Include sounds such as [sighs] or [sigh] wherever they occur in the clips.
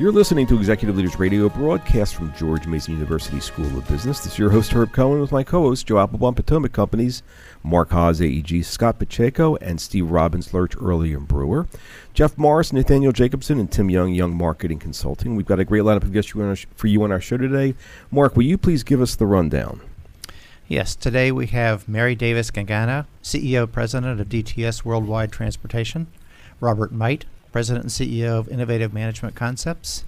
You're listening to Executive Leaders Radio, broadcast from George Mason University School of Business. This is your host, Herb Cohen, with my co host, Joe Applebaum, Potomac Companies, Mark Haas, AEG, Scott Pacheco, and Steve Robbins, Lerch, Early and Brewer. Jeff Morris, Nathaniel Jacobson, and Tim Young, Young Marketing Consulting. We've got a great lineup of guests for you on our show today. Mark, will you please give us the rundown? Yes, today we have Mary Davis Gangana, CEO President of DTS Worldwide Transportation, Robert Might, President and CEO of Innovative Management Concepts,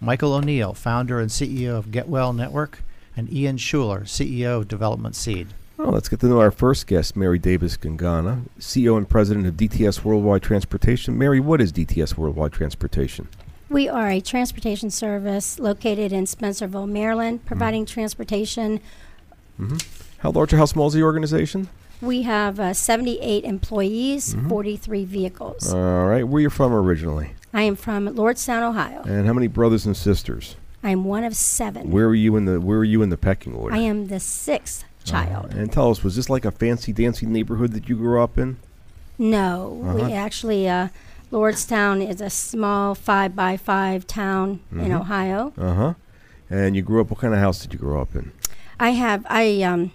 Michael O'Neill, founder and CEO of GetWell Network, and Ian Schuler, CEO of Development Seed. Well, let's get to know our first guest, Mary Davis Gangana, CEO and President of DTS Worldwide Transportation. Mary, what is DTS Worldwide Transportation? We are a transportation service located in Spencerville, Maryland, providing mm-hmm. transportation. Mm-hmm. How large or how small is the organization? We have uh, 78 employees, mm-hmm. 43 vehicles. All right. Where are you from originally? I am from Lordstown, Ohio. And how many brothers and sisters? I am one of seven. Where were you in the Where were you in the pecking order? I am the sixth child. Uh, and tell us, was this like a fancy dancy neighborhood that you grew up in? No, uh-huh. we actually uh, Lordstown is a small five by five town mm-hmm. in Ohio. Uh huh. And you grew up. What kind of house did you grow up in? I have. I um,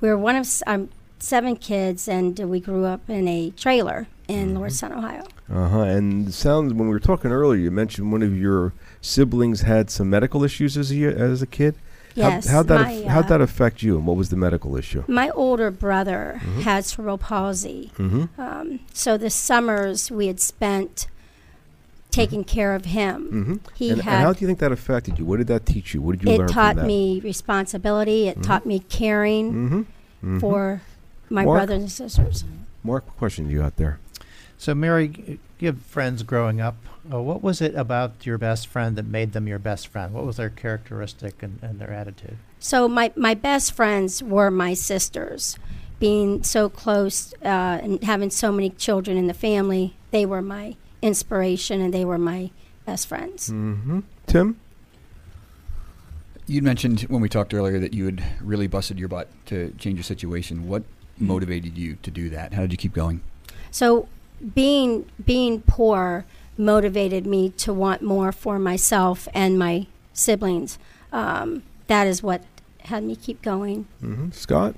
we are one of. I'm seven kids, and we grew up in a trailer in mm-hmm. Lordstown, Ohio. Uh huh. And sounds when we were talking earlier, you mentioned one of your siblings had some medical issues as a as a kid. Yes. How, how'd that my, af- how'd uh, that affect you, and what was the medical issue? My older brother mm-hmm. had cerebral palsy. Mm-hmm. Um, so the summers we had spent taking mm-hmm. care of him. Mm-hmm. He and, had. And how do you think that affected you? What did that teach you? What did you it learn? It taught me responsibility. It mm-hmm. taught me caring mm-hmm. Mm-hmm. for my Mark? brothers and sisters. Mark, what question do you got there? So, Mary, you have friends growing up. Uh, what was it about your best friend that made them your best friend? What was their characteristic and, and their attitude? So, my, my best friends were my sisters. Being so close uh, and having so many children in the family, they were my inspiration and they were my best friends. Mm-hmm. Tim? You mentioned when we talked earlier that you had really busted your butt to change your situation. What motivated you to do that? How did you keep going? So being being poor motivated me to want more for myself and my siblings. Um, that is what had me keep going. Mm-hmm. Scott,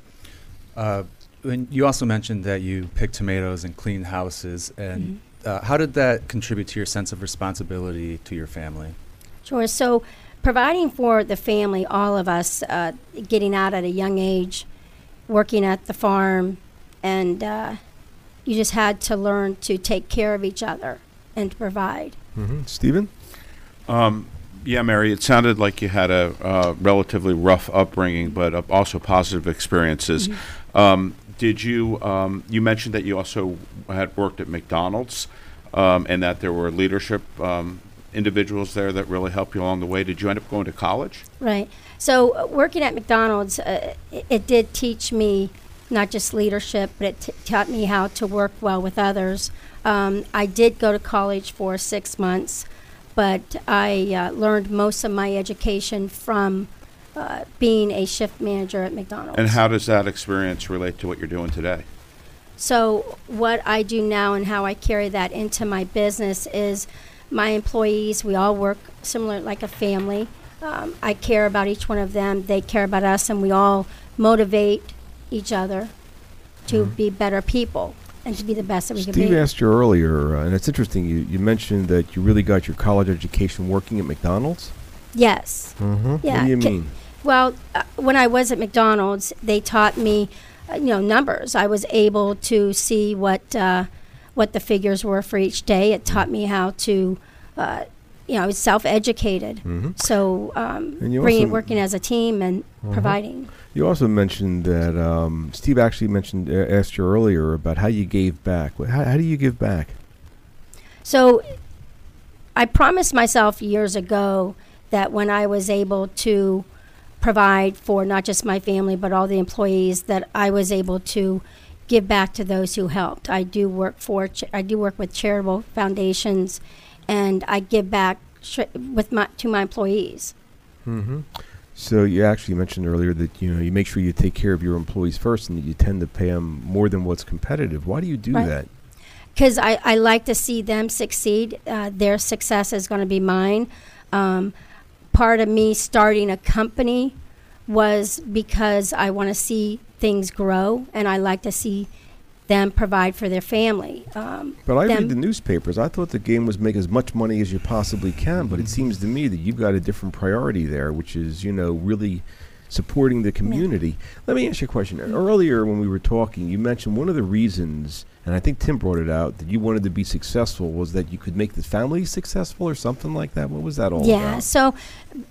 uh, when you also mentioned that you picked tomatoes and cleaned houses, and mm-hmm. uh, how did that contribute to your sense of responsibility to your family? Sure. So, providing for the family, all of us, uh, getting out at a young age, working at the farm, and uh, you just had to learn to take care of each other and to provide. Mm-hmm. Stephen? Um, yeah, Mary, it sounded like you had a uh, relatively rough upbringing, but uh, also positive experiences. Mm-hmm. Um, did you, um, you mentioned that you also had worked at McDonald's um, and that there were leadership um, individuals there that really helped you along the way. Did you end up going to college? Right. So, uh, working at McDonald's, uh, it, it, did teach me not just leadership, but it t- taught me how to work well with others. Um, I did go to college for six months, but I uh, learned most of my education from uh, being a shift manager at McDonald's. And how does that experience relate to what you're doing today? So, what I do now and how I carry that into my business is my employees, we all work similar like a family. Um, I care about each one of them, they care about us, and we all motivate each other to mm-hmm. be better people and to be the best that we Steve can be. Steve asked you earlier, uh, and it's interesting. You, you mentioned that you really got your college education working at McDonald's. Yes. Mm-hmm. Yeah. What do you mean? Well, uh, when I was at McDonald's, they taught me, uh, you know, numbers. I was able to see what uh, what the figures were for each day. It taught me how to uh, you know, I was self-educated. Mm-hmm. So um, bringing, working as a team and uh-huh. providing. You also mentioned that um, Steve actually mentioned uh, asked you earlier about how you gave back. How, how do you give back? So, I promised myself years ago that when I was able to provide for not just my family but all the employees that I was able to give back to those who helped. I do work for ch- I do work with charitable foundations, and I give back sh- with my to my employees. Mm-hmm. So you actually mentioned earlier that you know you make sure you take care of your employees first, and that you tend to pay them more than what's competitive. Why do you do Right. that? because I, I like to see them succeed. Uh, their success is going to be mine. Um, part of me starting a company was because I want to see things grow, and I like to see them provide for their family. Um, But I read the newspapers. I thought the game was make as much money as you possibly can. But it seems to me that you've got a different priority there, which is you know really supporting the community. Let me ask you a question. Earlier when we were talking, you mentioned one of the reasons, and I think Tim brought it out, that you wanted to be successful was that you could make the family successful or something like that. What was that all yeah. about? Yeah, so,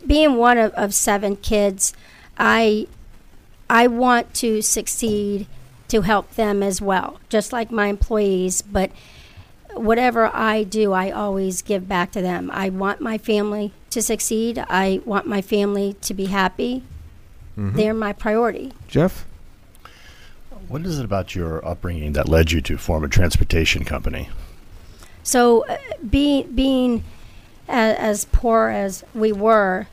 being one of, of seven kids, I I want to succeed to help them as well, just like my employees. But whatever I do, I always give back to them. I want my family to succeed. I want my family to be happy. Mhm. They're my priority. Jeff. What is it about your upbringing that led you to form a transportation company? So, uh, being being as, as poor as we were,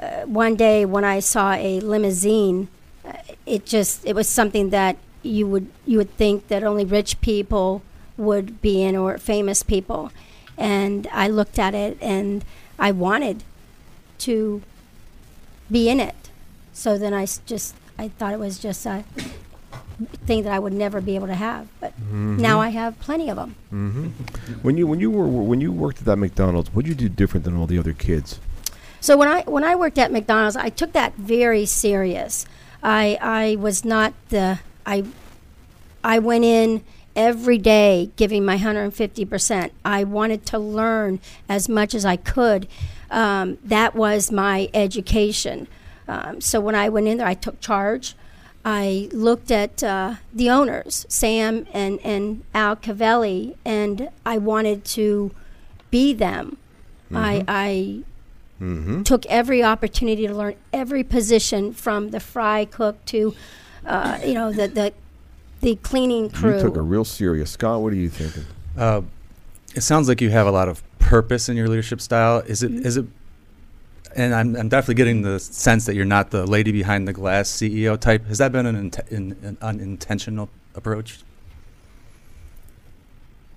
uh, one day when I saw a limousine, uh, it just it was something that you would you would think that only rich people would be in or famous people, and I looked at it and I wanted to be in it. So then i just I thought it was just a thing that I would never be able to have, but now I have plenty of them. Mm-hmm. When you when you were when you worked at that McDonald's, what did you do different than all the other kids? So when I when I worked at McDonald's, I took that very serious. I I was not the I I went in every day giving my 150%. I wanted to learn as much as I could. Um, that was my education. Um, so when I went in there, I took charge. I looked at uh, the owners, Sam and, and Al Cavelli, and I wanted to be them. I, I Mm-hmm. took every opportunity to learn every position from the fry cook to, uh, you know, the, the the cleaning crew. You took a real serious. Scott, what are you thinking? Uh, it sounds like you have a lot of purpose in your leadership style. Is it? Is it? And I'm, I'm definitely getting the sense that you're not the lady behind the glass CEO type. Has that been an, int- an, an unintentional approach?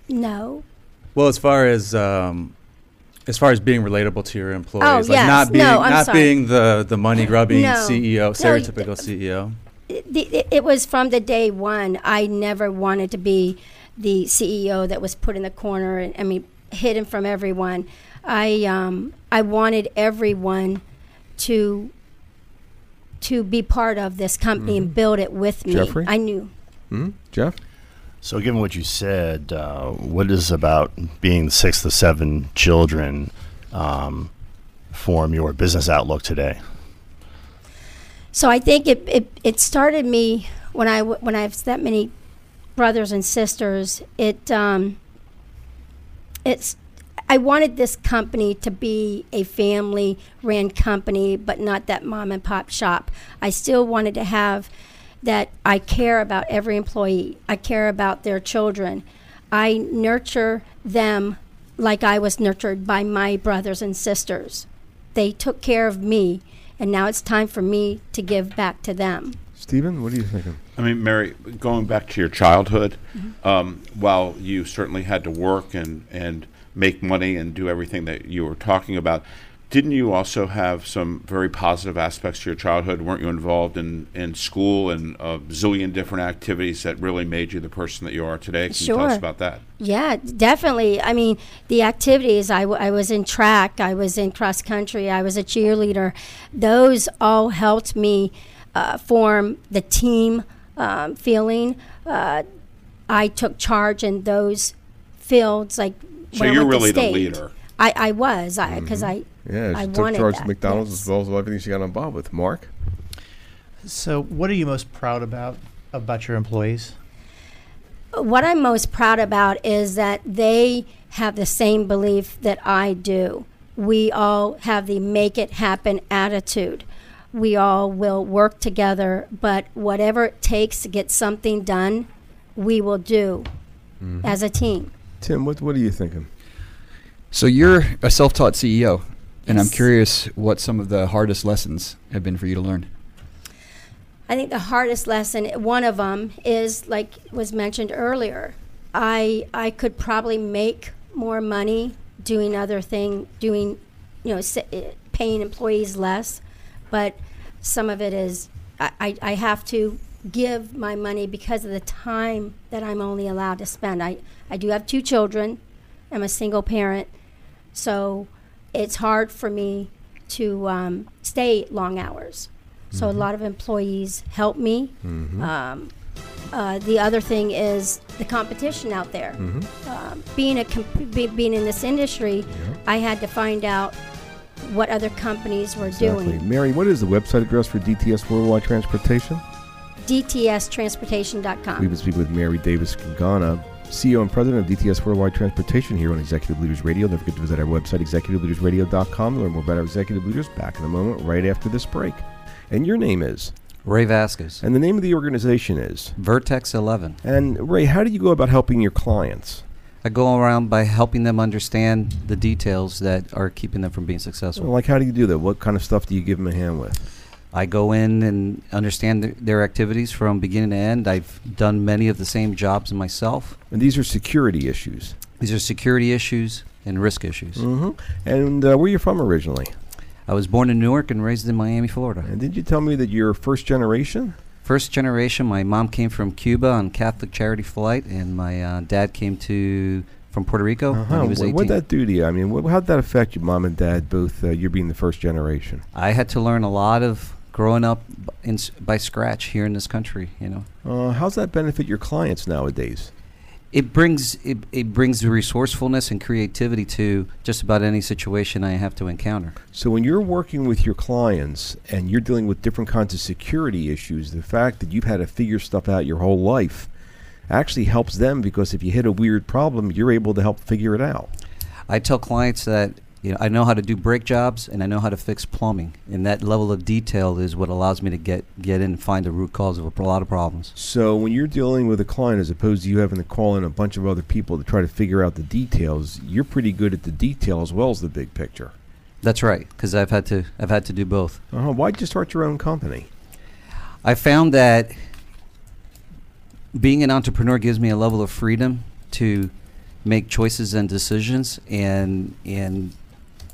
no. Well, as far as um, as far as being relatable to your employees, Oh, like yes. not being No, not sorry. being the the money grubbing No. CEO, No, stereotypical y- CEO. It, it was from the day one. I never wanted to be the CEO that was put in the corner and I mean hidden from everyone. I um, I wanted everyone to to be part of this company and build it with me. Jeffrey? I knew. Hmm? Jeff? So, given what you said, uh, what is about being the sixth of seven children um, form your business outlook today? So I think it, it, it started me when I when I have that many brothers and sisters. It um, it's I wanted this company to be a family ran company, but not that mom and pop shop. I still wanted to have that I care about every employee. I care about their children. I nurture them like I was nurtured by my brothers and sisters. They took care of me, and now it's time for me to give back to them. Stephen, what are you thinking? I mean, Mary, going back to your childhood, um, while you certainly had to work and, and make money and do everything that you were talking about, didn't you also have some very positive aspects to your childhood? Weren't you involved in, in school and a zillion different activities that really made you the person that you are today? Can you tell us Sure. about that? Yeah, definitely. I mean, the activities, I, w- I was in track, I was in cross country, I was a cheerleader. Those all helped me uh, form the team um, feeling. Uh, I took charge in those fields, like So you're really the leader. I, I was, I because I Yeah, I she took wanted charge that, of McDonald's yes. as well as everything she got involved with. Mark? So, what are you most proud about about your employees? what I'm most proud about is that they have the same belief that I do. We all have the make it happen attitude. we all will work together, but whatever it takes to get something done, we will do mm-hmm. as a team. Tim, what what are you thinking? So you're a self-taught CEO, and I'm curious what some of the hardest lessons have been for you to learn. I think the hardest lesson, one of them, is like was mentioned earlier. I I could probably make more money doing other thing, doing, you know, eh, paying employees less, but some of it is I, I, I have to give my money because of the time that I'm only allowed to spend. I, I do have two children. I'm a single parent, so it's hard for me to um, stay long hours. So a lot of employees help me. Um, uh, the other thing is the competition out there. Um, being a comp- be, being in this industry, I had to find out what other companies were Exactly. doing. Mary, what is the website address for DTS Worldwide Transportation? DTStransportation.com. We've been speaking with Mary Davis Gangana, CEO and President of DTS Worldwide Transportation here on Executive Leaders Radio. Don't forget to visit our website, executiveleadersradio.com, to learn more about our executive leaders. Back in a moment, right after this break. And your name is? Ray Vasquez, And the name of the organization is? Vertex 11. And Ray, how do you go about helping your clients? I go around by helping them understand the details that are keeping them from being successful. Like, how do you do that? What kind of stuff do you give them a hand with? I go in and understand th- their activities from beginning to end. I've done many of the same jobs myself. And these are security issues. These are security issues and risk issues. hmm And uh, where are you from originally? I was born in Newark and raised in Miami, Florida. And did you tell me that you're first generation? First generation, my mom came from Cuba on Catholic charity flight, and my uh, dad came to from Puerto Rico when Uh-huh. he was What 18. would that do to you? I mean, what, how'd that affect you, mom and dad, both uh, you being the first generation? I had to learn a lot of growing up in, by scratch here in this country. You know, Uh, how's that benefit your clients nowadays? it brings it, it brings the resourcefulness and creativity to just about any situation I have to encounter. So when you're working with your clients and you're dealing with different kinds of security issues, the fact that you've had to figure stuff out your whole life actually helps them because if you hit a weird problem, you're able to help figure it out. I tell clients that you know I know how to do brake jobs and I know how to fix plumbing, and that level of detail is what allows me to get get in and find the root cause of a lot of problems. So when you're dealing with a client, as opposed to you having to call in a bunch of other people to try to figure out the details, you're pretty good at the detail as well as the big picture. That's right, because I've had to I've had to do both. Uh-huh. Why'd you start your own company? I found that being an entrepreneur gives me a level of freedom to make choices and decisions and and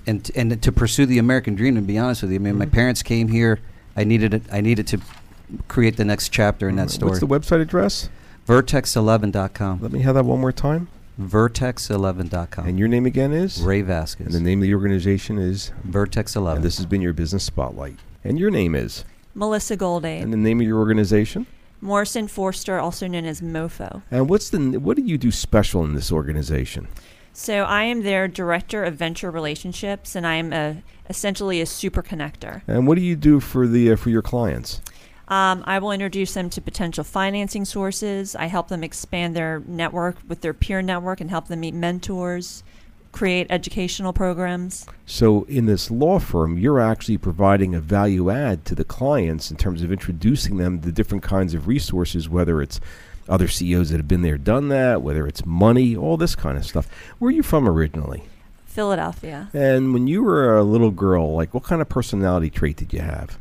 and and to pursue the American dream. To be honest with you, I mean, my Mhm. parents came here. I needed it. I needed to create the next chapter in that story. What's the website address? Vertex11.com. Let me have that one more time. Vertex11.com. And your name again is? Ray Vasquez. And the name of the organization is? Vertex And this has been your business spotlight. And your name is? Melissa Goldade. And the name of your organization? Morrison Foerster, also known as MoFo. And what's the what do you do special in this organization? So I am their director of venture relationships, and I am a, essentially a super connector. And what do you do for the uh, for your clients? Um, I will introduce them to potential financing sources. I help them expand their network with their peer network and help them meet mentors, create educational programs. So in this law firm, you're actually providing a value add to the clients in terms of introducing them to different kinds of resources, whether it's other CEOs that have been there, done that, whether it's money, all this kind of stuff. Where are you from originally? Philadelphia. And when you were a little girl, like what kind of personality trait did you have?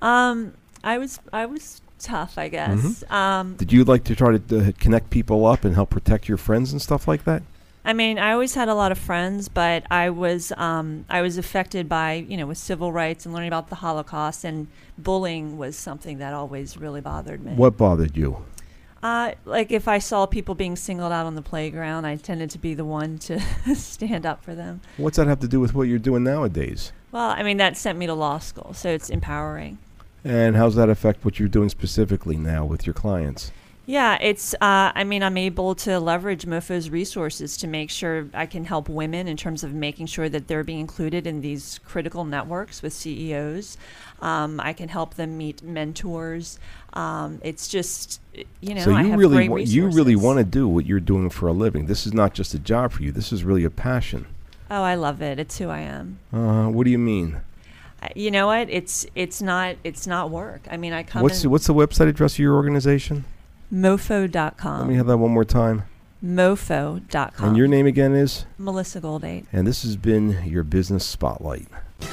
Um, I was I was tough, I guess. Um, Did you like to try to connect people up and help protect your friends and stuff like that? I mean, I always had a lot of friends, but I was um, I was affected by you know with civil rights and learning about the Holocaust, and bullying was something that always really bothered me. What bothered you? Uh, like if I saw people being singled out on the playground, I tended to be the one to [laughs] stand up for them. What's that have to do with what you're doing nowadays? Well, I mean that sent me to law school, so it's empowering. And how's that affect what you're doing specifically now with your clients? Yeah, it's. Uh, I mean, I'm able to leverage MoFo's resources to make sure I can help women in terms of making sure that they're being included in these critical networks with CEOs. Um, I can help them meet mentors. Um, it's just, you know, so I you really wa- you really want to do what you're doing for a living. This is not just a job for you. This is really a passion. Oh, I love it. It's who I am. Uh, what do you mean? You know what? It's it's not it's not work. I mean, I come What's the, what's the website address of your organization? mofo.com. Let me have that one more time. mofo.com. And your name again is? Melissa Goldate. And this has been your business spotlight.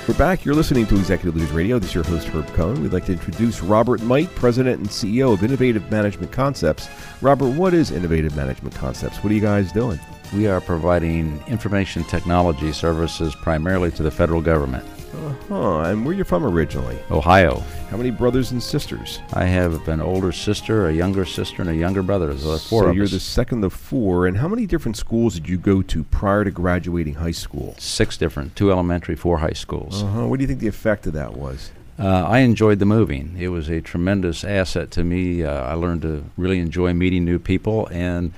We're back. You're listening to Executive Leaders Radio. This is your host, Herb Cohen. We'd like to introduce Robert Might, President and CEO of Innovative Management Concepts. Robert, what is Innovative Management Concepts? What are you guys doing? We are providing information technology services primarily to the federal government. Uh-huh. And where you from originally? Ohio. How many brothers and sisters? I have an older sister, a younger sister, and a younger brother. So four so you're us. the second of four. And how many different schools did you go to prior to graduating high school? Six different, two elementary, four high schools. Uh-huh. What do you think the effect of that was? Uh, I enjoyed the moving. It was a tremendous asset to me. Uh, I learned to really enjoy meeting new people, and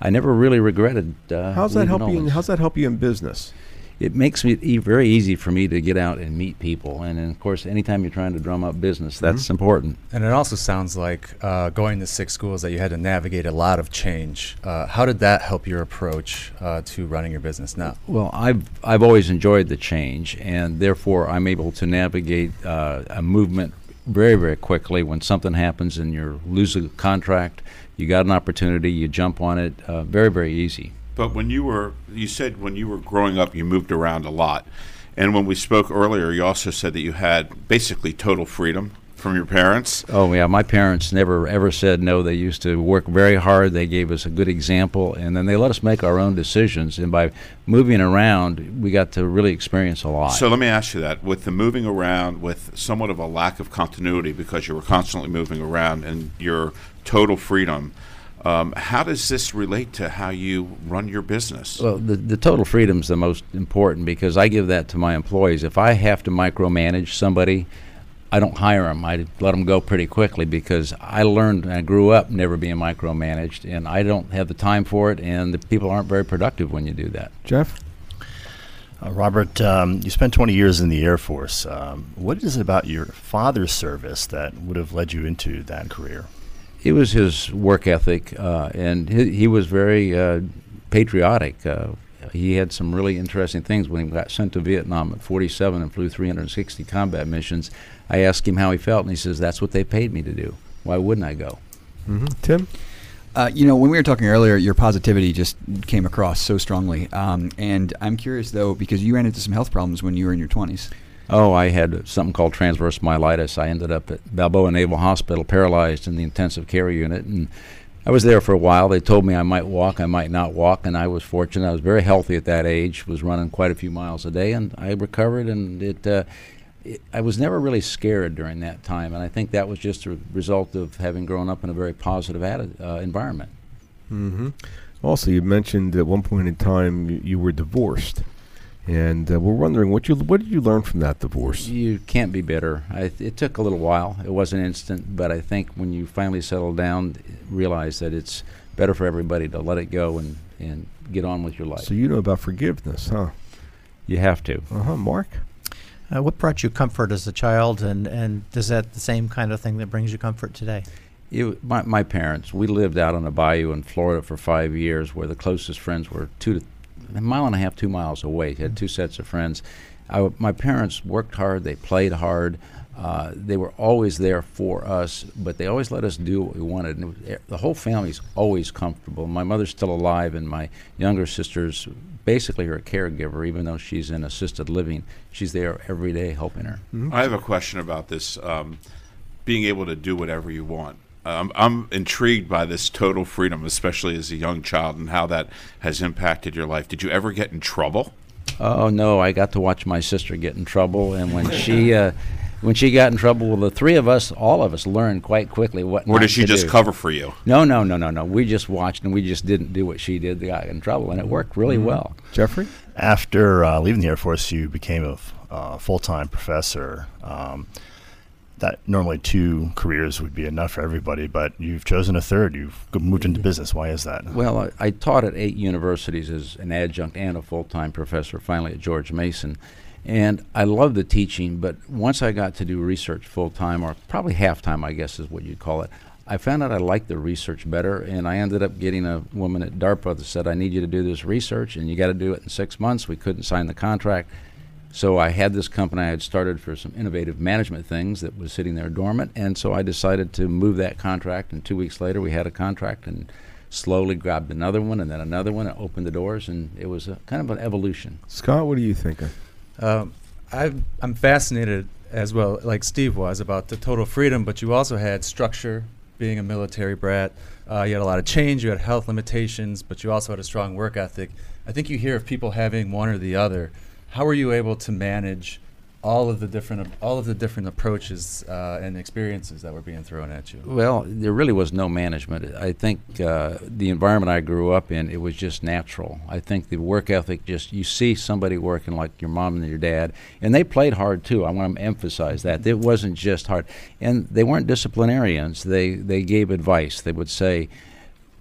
I never really regretted. Uh, How's that help you? In, how's that help you in business? It makes it e- very easy for me to get out and meet people. And, then, of course, anytime you're trying to drum up business, that's Mm-hmm. important. And it also sounds like uh, going to six schools that you had to navigate a lot of change. Uh, how did that help your approach uh, to running your business now? Well, I've I've always enjoyed the change, and therefore I'm able to navigate uh, a movement very very quickly. When something happens and you lose a contract, you got an opportunity, you jump on it. Uh, very very easy. But when you were, you said when you were growing up, you moved around a lot. And when we spoke earlier, you also said that you had basically total freedom from your parents. Oh yeah, my parents never ever said no. They used to work very hard. They gave us a good example, and then they let us make our own decisions. And by moving around, we got to really experience a lot. So let me ask you that with the moving around, with somewhat of a lack of continuity because you were constantly moving around and your total freedom, um, how does this relate to how you run your business? Well, the, the total freedom is the most important because I give that to my employees. If I have to micromanage somebody, I don't hire them. I let them go pretty quickly because I learned and I grew up never being micromanaged, and I don't have the time for it, and the people aren't very productive when you do that. Jeff? Uh, Robert, um, you spent 20 years in the Air Force. Um, what is it about your father's service that would have led you into that career? It was his work ethic, uh, and he, he was very uh, patriotic. Uh, he had some really interesting things when he got sent to Vietnam at 47 and flew 360 combat missions. I asked him how he felt, and he says, "That's what they paid me to do. Why wouldn't I go?" Mm-hmm. Tim? Uh, you know, when we were talking earlier, your positivity just came across so strongly. Um, and I'm curious, though, because you ran into some health problems when you were in your 20s. Oh, I had something called transverse myelitis. I ended up at Balboa Naval Hospital, paralyzed in the intensive care unit, and I was there for a while. They told me I might walk, I might not walk, and I was fortunate. I was very healthy at that age. Was running quite a few miles a day, and I recovered. And it, uh, it I was never really scared during that time, and I think that was just a result of having grown up in a very positive uh, environment. Mm-hmm. Also, you mentioned at one point in time you, you were divorced, and uh, we're wondering what you what did you learn from that divorce? You can't be bitter. I, it took a little while. It wasn't instant, but I think when you finally settle down, realize that it's better for everybody to let it go and, and get on with your life. So you know about forgiveness, huh? You have to. Uh huh. Mark. Uh, what brought you comfort as a child, and, and is that the same kind of thing that brings you comfort today? It, my, my parents, we lived out on a bayou in Florida for five years where the closest friends were two to a mile and a half, two miles away. Had two sets of friends. I, my parents worked hard, they played hard. Uh, they were always there for us, but they always let us do what we wanted. And was, eh, the whole family's always comfortable. My mother's still alive, and my younger sister's basically her caregiver, even though she's in assisted living. She's there every day helping her. I have a question about this um, being able to do whatever you want. Um, I'm intrigued by this total freedom, especially as a young child, and how that has impacted your life. Did you ever get in trouble? Oh no, I got to watch my sister get in trouble, and when she [laughs] uh, when she got in trouble, well, the three of us, all of us, learned quite quickly what. Or not did she to just do. cover for you? No, no, no, no, no. We just watched, and we just didn't do what she did. They got in trouble, and it worked really well. Jeffrey. After uh, leaving the Air Force, you became a f- uh, full-time professor. Um, that normally two careers would be enough for everybody, but you've chosen a third. You've moved into business. Why is that? Well, I, I taught at eight universities as an adjunct and a full-time professor. Finally, at George Mason, and I loved the teaching. But once I got to do research full-time, or probably half-time, I guess is what you'd call it, I found out I liked the research better, and I ended up getting a woman at DARPA that said, "I need you to do this research, and you got to do it in six months." We couldn't sign the contract. So I had this company I had started for some innovative management things that was sitting there dormant, and so I decided to move that contract. And two weeks later, we had a contract, and slowly grabbed another one, and then another one, and opened the doors, and it was a kind of an evolution. Scott, what are you thinking? Um, I've, I'm fascinated as well, like Steve was, about the total freedom, but you also had structure, being a military brat. Uh, you had a lot of change, you had health limitations, but you also had a strong work ethic. I think you hear of people having one or the other. How were you able to manage all of the different all of the different approaches uh, and experiences that were being thrown at you? Well, there really was no management. I think uh, the environment I grew up in, it was just natural. I think the work ethic, just you see somebody working like your mom and your dad, and they played hard too. I want to emphasize that it wasn't just hard, and they weren't disciplinarians. They they gave advice. They would say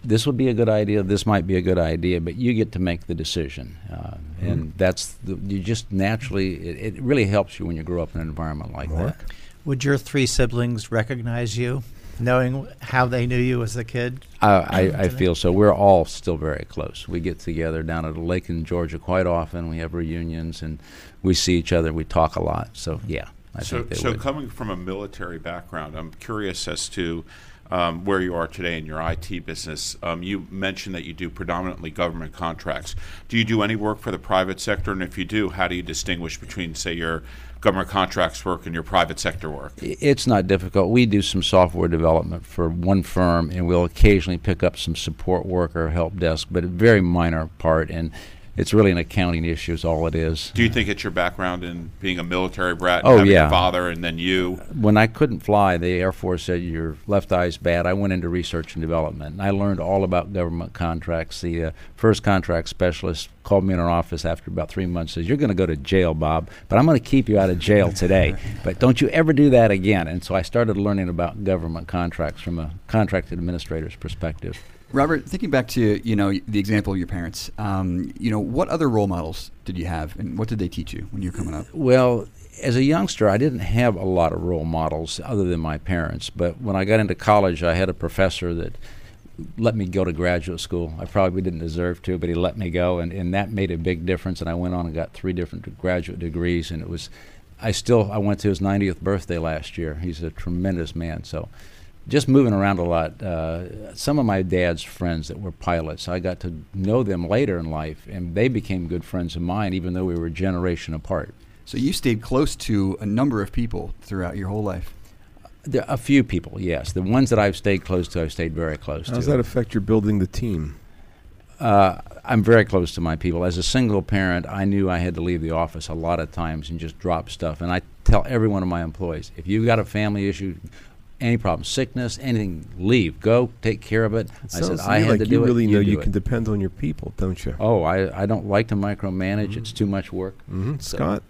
this would be a good idea, this might be a good idea, but you get to make the decision. Uh, Mm-hmm. And that's, the, you just naturally, it, it really helps you when you grow up in an environment like Mark? that. Would your three siblings recognize you, knowing how they knew you as a kid? I, I, I feel so. We're all still very close. We get together down at a lake in Georgia quite often. We have reunions and we see each other. We talk a lot. So, yeah, I so, think they so would. coming from a military background, I'm curious as to um, where you are today in your IT business. Um, you mentioned that you do predominantly government contracts. Do you do any work for the private sector? And if you do, how do you distinguish between, say, your government contracts work and your private sector work? It's not difficult. We do some software development for one firm, and we'll occasionally pick up some support work or help desk, but a very minor part. And it's really an accounting issue, is all it is. Do you think it's your background in being a military brat, and Oh, having yeah. your father, and then you? When I couldn't fly, the Air Force said your left eye's bad. I went into research and development, and I learned all about government contracts. The uh, first contract specialist called me in our office after about three months. Says, "You're going to go to jail, Bob, but I'm going to keep you out of jail today. [laughs] But don't you ever do that again." And so I started learning about government contracts from a contract administrator's perspective. Robert, thinking back to you know the example of your parents, um, you know what other role models did you have, and what did they teach you when you were coming up? Well, as a youngster, I didn't have a lot of role models other than my parents. But when I got into college, I had a professor that let me go to graduate school. I probably didn't deserve to, but he let me go, and, and that made a big difference. And I went on and got three different graduate degrees, and it was. I still I went to his 90th birthday last year. He's a tremendous man. So, just moving around a lot. Uh, some of my dad's friends that were pilots, I got to know them later in life, and they became good friends of mine, even though we were a generation apart. So you stayed close to a number of people throughout your whole life. There a few people, yes. The ones that I've stayed close to, I've stayed very close to. How does that affect your building the team? Uh, I'm very close to my people. As a single parent, I knew I had to leave the office a lot of times and just drop stuff. And I tell every one of my employees, if you've got a family issue, any problem, sickness, anything, leave, go, take care of it. It I said I me had like to you really it. know you you can it. depend on your people, don't you? Oh, I, I don't like to micromanage. It's too much work. hmm So- Scott,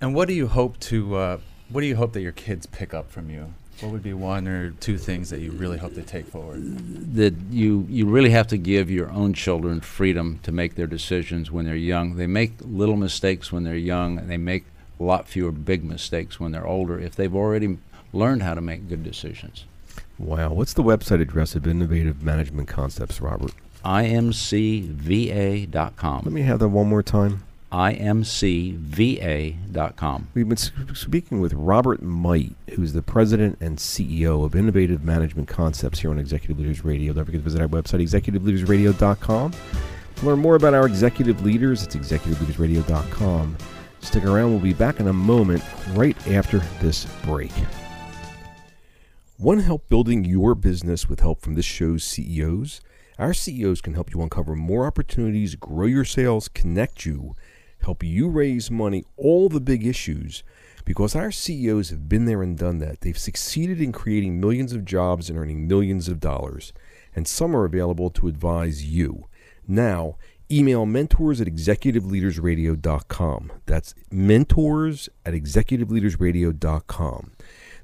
And what do you hope to? Uh, what do you hope that your kids pick up from you? What would be one or two things that you really hope they take forward? that you you really have to give your own children freedom to make their decisions when they're young. They make little mistakes when they're young, and they make a lot fewer big mistakes when they're older if they've already learned how to make good decisions. wow. What's the website address of Innovative Management Concepts, Robert? imcva.com. Let me have that one more time. imcva.com. We've been speaking with Robert Might, who's the president and CEO of Innovative Management Concepts here on Executive Leaders Radio. Don't forget to visit our website, executiveleadersradio.com. To learn more about our executive leaders, it's executiveleadersradio.com. Stick around. We'll be back in a moment right after this break. Want help building your business with help from this show's CEOs? Our CEOs can help you uncover more opportunities, grow your sales, connect you, help you raise money, all the big issues. Because our CEOs have been there and done that. They've succeeded in creating millions of jobs and earning millions of dollars. And some are available to advise you. Now, email mentors at executiveleadersradio.com. That's mentors at executiveleadersradio.com.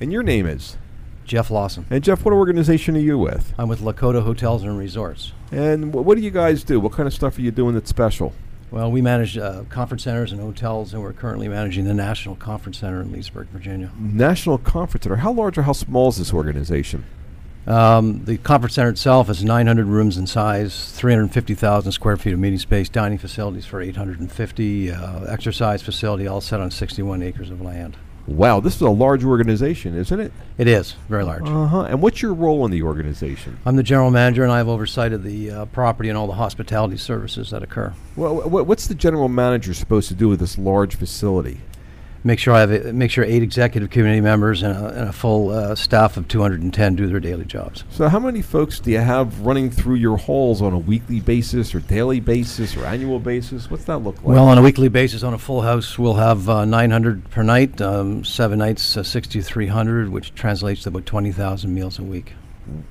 And your name is? Jeff Lawson. And Jeff, what organization are you with? I'm with Lakota Hotels and Resorts. And wh- what do you guys do? What kind of stuff are you doing that's special? Well, we manage uh, conference centers and hotels, and we're currently managing the National Conference Center in Leesburg, Virginia. National Conference Center. How large or how small is this organization? Um, the conference center itself is 900 rooms in size, 350,000 square feet of meeting space, dining facilities for 850, uh, exercise facility, all set on 61 acres of land. Wow, this is a large organization, isn't it? It is very large. Uh huh. And what's your role in the organization? I'm the general manager, and I have oversight of the uh, property and all the hospitality services that occur. Well, wh- what's the general manager supposed to do with this large facility? Make sure I have a, make sure eight executive committee members and a, and a full uh, staff of 210 do their daily jobs. So, how many folks do you have running through your halls on a weekly basis, or daily basis, or annual basis? What's that look like? Well, on a weekly basis, on a full house, we'll have uh, 900 per night, um, seven nights, uh, 6,300, which translates to about 20,000 meals a week.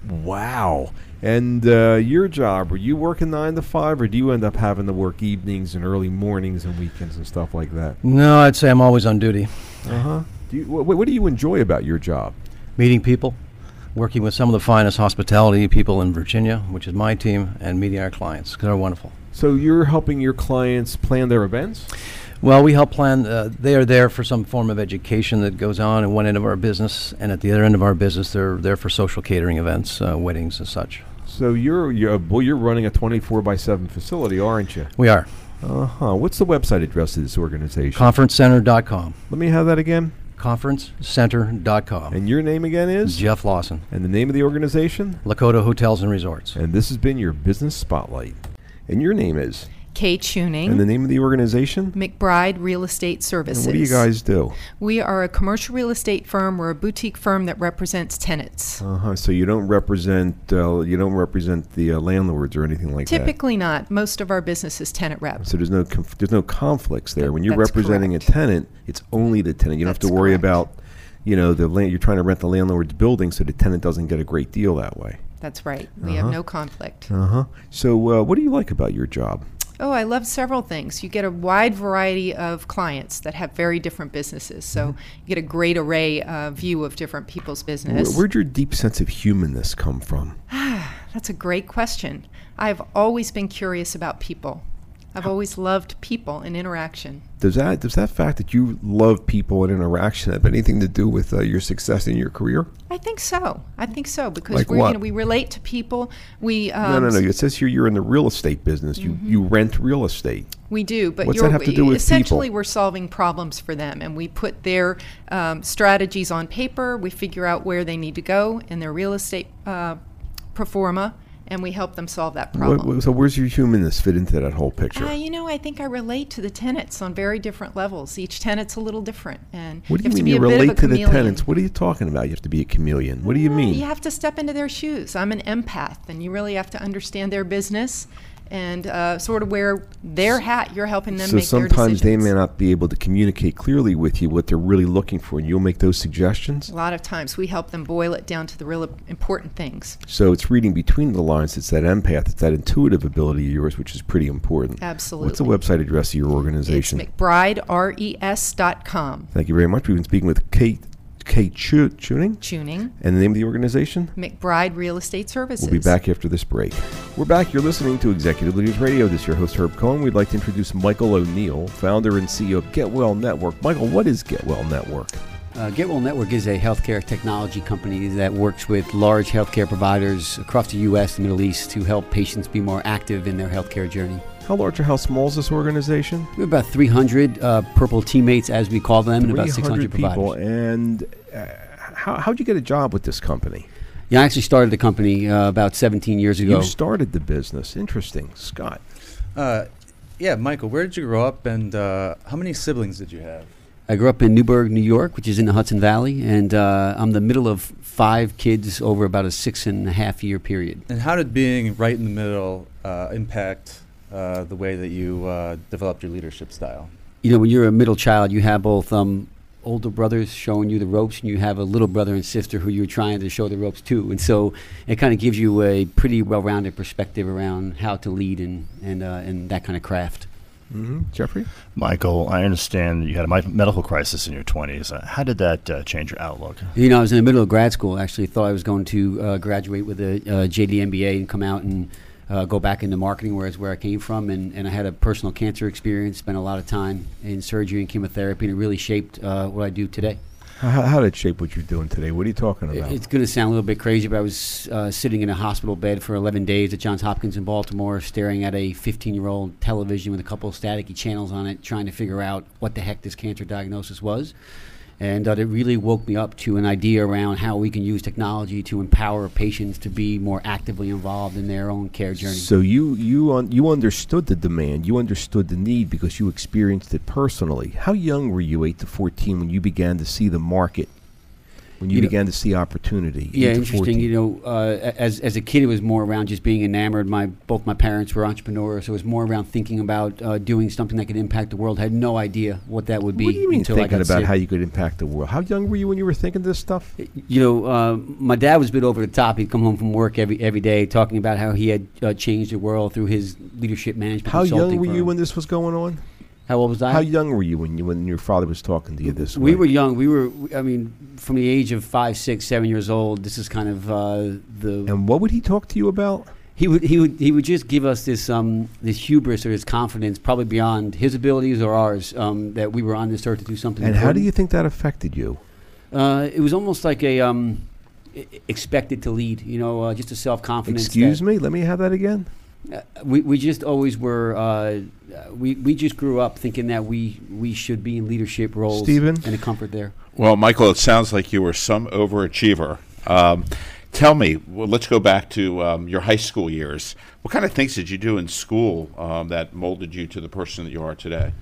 wow. And uh, your job, were you working nine to five, or do you end up having to work evenings and early mornings and weekends and stuff like that? No, I'd say I'm always on duty. Uh huh. Wh- what do you enjoy about your job? Meeting people, working with some of the finest hospitality people in Virginia, which is my team, and meeting our clients because they're wonderful. So you're helping your clients plan their events? Well, we help plan. Uh, they are there for some form of education that goes on at one end of our business, and at the other end of our business, they're there for social catering events, uh, weddings, and such. So you're you're well, you're running a 24 by 7 facility, aren't you? We are. Uh huh. What's the website address of this organization? ConferenceCenter.com. Let me have that again. ConferenceCenter.com. And your name again is Jeff Lawson. And the name of the organization? Lakota Hotels and Resorts. And this has been your business spotlight. And your name is? Kay Tuning. And the name of the organization? McBride Real Estate Services. And what do you guys do? We are a commercial real estate firm. We're a boutique firm that represents tenants. Uh huh. So you don't represent uh, you don't represent the uh, landlords or anything like that. Typically not. Most of our business is tenant rep. So there's no conf- there's no conflicts there. When you're That's representing a tenant, it's only the tenant. You don't have to worry correct. about, you know, the land. You're trying to rent the landlord's building, so the tenant doesn't get a great deal that way. That's right. We Uh-huh. have no conflict. Uh huh. So uh, what do you like about your job? Oh, I love several things. You get a wide variety of clients that have very different businesses. So Mm-hmm. you get a great array uh, view of different people's Where, business. where'd your deep sense of humanness come from? [sighs] That's a great question. I've always been curious about people. I've always loved people and interaction. Does that does that fact that you love people and interaction have anything to do with uh, your success in your career? I think so. I think so because Like we you know we relate to people. We no, um, no, no. It says here you're in the real estate business. You you rent real estate. We do, but What's you're, that have to do with essentially people? we're solving problems for them, and we put their um, strategies on paper. We figure out where they need to go in their real estate uh, pro forma, and we help them solve that problem. what- so where's your humanness fit into that whole picture? Uh, you know, I think I relate to the tenants on very different levels. Each tenant's a little different, and what do you to mean you a bit of a relate to the tenants? What are you talking about? You have to be a chameleon. What do you mean? You have to step into their shoes. I'm an empath, and you really have to understand their business and uh, sort of wear their hat. You're helping them so sometimes they may not be able to communicate clearly with you what they're really looking for, and you'll make those suggestions. A lot of times we help them boil it down to the real important things. So it's reading between the lines. It's that empath. It's that intuitive ability of yours, which is pretty important. Absolutely. What's the website address of your organization? It's McBrideRES.com. Thank you very much. We've been speaking with Kate Kate Chu- Tuning. Tuning. And the name of the organization? McBride Real Estate Services. We'll be back after this break. We're back. You're listening to Executive Leaders Radio. This is your host, Herb Cohen. We'd like to introduce Michael O'Neill, founder and CEO of Get Well Network. Michael, what is Get Well Network? Uh, GetWell Network is a healthcare technology company that works with large healthcare providers across the U.S. and Middle East to help patients be more active in their healthcare journey. How large or how small is this organization? We have about 300 uh, purple teammates, as we call them, and about 600 people. providers. And uh, how, how'd you get a job with this company? Yeah, I actually started the company uh, about 17 years ago. You started the business. Interesting. Scott. Uh, yeah, Michael, where did you grow up, and uh, how many siblings did you have? I grew up in Newburgh, New York, which is in the Hudson Valley, and uh, I'm the middle of five kids over about a six and a half year period. And how did being right in the middle uh, impact uh, the way that you uh, developed your leadership style? You know, when you're a middle child, you have both um, older brothers showing you the ropes, and you have a little brother and sister who you're trying to show the ropes to. And so it kind of gives you a pretty well rounded perspective around how to lead and, and, uh, and that kind of craft. Mm-hmm. Jeffrey? Michael, I understand you had a medical crisis in your 20s. Uh, how did that uh, change your outlook? You know, I was in the middle of grad school. Actually, thought I was going to uh, graduate with a uh, JD MBA and come out and uh, go back into marketing, whereas where I came from. And, and I had a personal cancer experience, spent a lot of time in surgery and chemotherapy, and it really shaped uh, what I do today. How, how did it shape what you're doing today? What are you talking about? It's going to sound a little bit crazy, but I was uh, sitting in a hospital bed for 11 days at Johns Hopkins in Baltimore, staring at a 15 year old television with a couple of staticky channels on it, trying to figure out what the heck this cancer diagnosis was. And uh, it really woke me up to an idea around how we can use technology to empower patients to be more actively involved in their own care journey. So you you un, you understood the demand, you understood the need because you experienced it personally. How young were you, eight to fourteen, when you began to see the market? When you, You know- began to see opportunity? Yeah, interesting. 14? You know, uh, as as a kid, it was more around just being enamored. My both my parents were entrepreneurs, so it was more around thinking about uh, doing something that could impact the world. I had no idea what that would be What do you mean thinking about sick. how you could impact the world? How young were you when you were thinking this stuff? You know, uh, my dad was a bit over the top. He'd come home from work every every day talking about how he had uh, changed the world through his leadership management. How young were you when this was going on? How old was I? How young were you when you when your father was talking to you this we way? were young. We were, I mean, from the age of five, six, seven years old. This is kind of uh, the. And what would he talk to you about? He would he would he would just give us this um this hubris or this confidence, probably beyond his abilities or ours, um, that we were on this earth to do something. And how do you think that affected you? Uh, it was almost like a um, expected to lead. You know, uh, just a self confidence. Excuse me. Let me have that again. Uh, we, we just always were uh, we, we just grew up thinking that we we should be in leadership roles Stephen? and a comfort there Well, Michael, it sounds like you were some overachiever. Um, tell me, well, let's go back to um, your high school years. What kind of things did you do in school um, that molded you to the person that you are today?